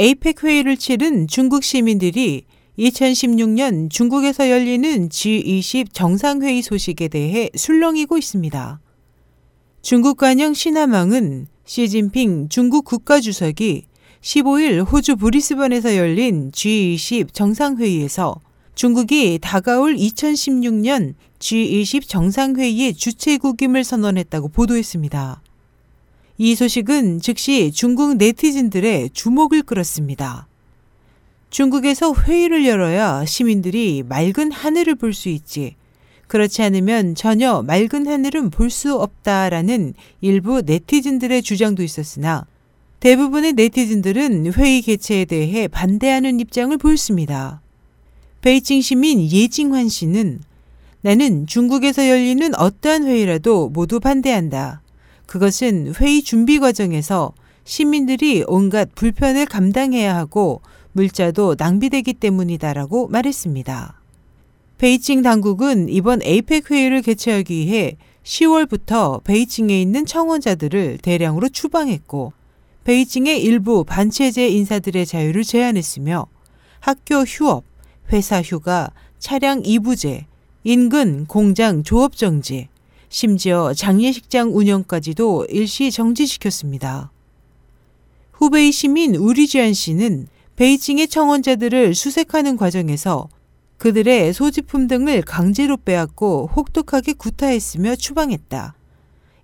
에이펙 회의를 치른 중국 시민들이 2016년 중국에서 열리는 G20 정상회의 소식에 대해 술렁이고 있습니다. 중국 관영 신화망은 시진핑 중국 국가주석이 15일 호주 브리스번에서 열린 G20 정상회의에서 중국이 다가올 2016년 G20 정상회의의 주최국임을 선언했다고 보도했습니다. 이 소식은 즉시 중국 네티즌들의 주목을 끌었습니다. 중국에서 회의를 열어야 시민들이 맑은 하늘을 볼 수 있지. 그렇지 않으면 전혀 맑은 하늘은 볼 수 없다라는 일부 네티즌들의 주장도 있었으나 대부분의 네티즌들은 회의 개최에 대해 반대하는 입장을 보였습니다. 베이징 시민 예징환 씨는 나는 중국에서 열리는 어떠한 회의라도 모두 반대한다. 그것은 회의 준비 과정에서 시민들이 온갖 불편을 감당해야 하고 물자도 낭비되기 때문이다라고 말했습니다. 베이징 당국은 이번 에이펙 회의를 개최하기 위해 10월부터 베이징에 있는 청원자들을 대량으로 추방했고 베이징의 일부 반체제 인사들의 자유를 제한했으며 학교 휴업, 회사 휴가, 차량 이부제, 인근 공장 조업 정지, 심지어 장례식장 운영까지도 일시 정지시켰습니다. 후베이 시민 우리지안 씨는 베이징의 청원자들을 수색하는 과정에서 그들의 소지품 등을 강제로 빼앗고 혹독하게 구타했으며 추방했다.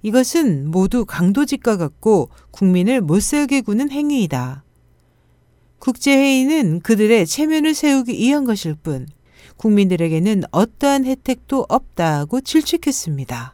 이것은 모두 강도직과 같고 국민을 못살게 구는 행위이다. 국제회의는 그들의 체면을 세우기 위한 것일 뿐 국민들에게는 어떠한 혜택도 없다고 질책했습니다.